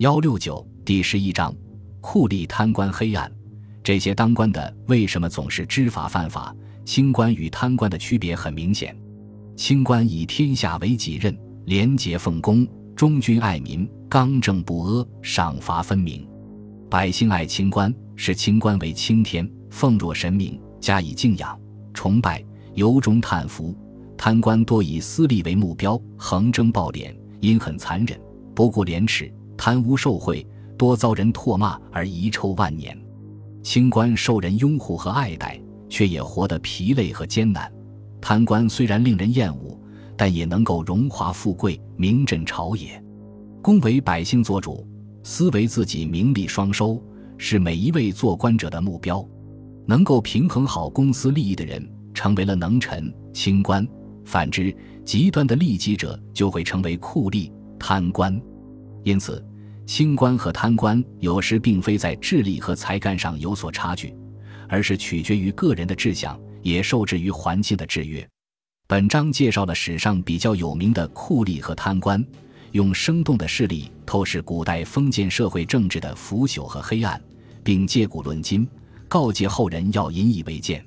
幺六九第十一章，酷吏贪官黑暗。这些当官的为什么总是知法犯法？清官与贪官的区别很明显。清官以天下为己任，廉洁奉公，忠君爱民，刚正不阿，赏罚分明。百姓爱清官，视清官为青天，奉若神明，加以敬仰、崇拜，由衷叹服。贪官多以私利为目标，横征暴敛，阴狠残忍，不顾廉耻。贪污受贿，多遭人唾骂而遗臭万年；清官受人拥护和爱戴，却也活得疲累和艰难。贪官虽然令人厌恶，但也能够荣华富贵，名震朝野。公为百姓做主，私为自己名利双收，是每一位做官者的目标。能够平衡好公私利益的人，成为了能臣、清官；反之，极端的利己者就会成为酷吏、贪官。因此。清官和贪官有时并非在智力和才干上有所差距，而是取决于个人的志向，也受制于环境的制约。本章介绍了史上比较有名的酷吏和贪官，用生动的事例透视古代封建社会政治的腐朽和黑暗，并借古论今，告诫后人要引以为鉴。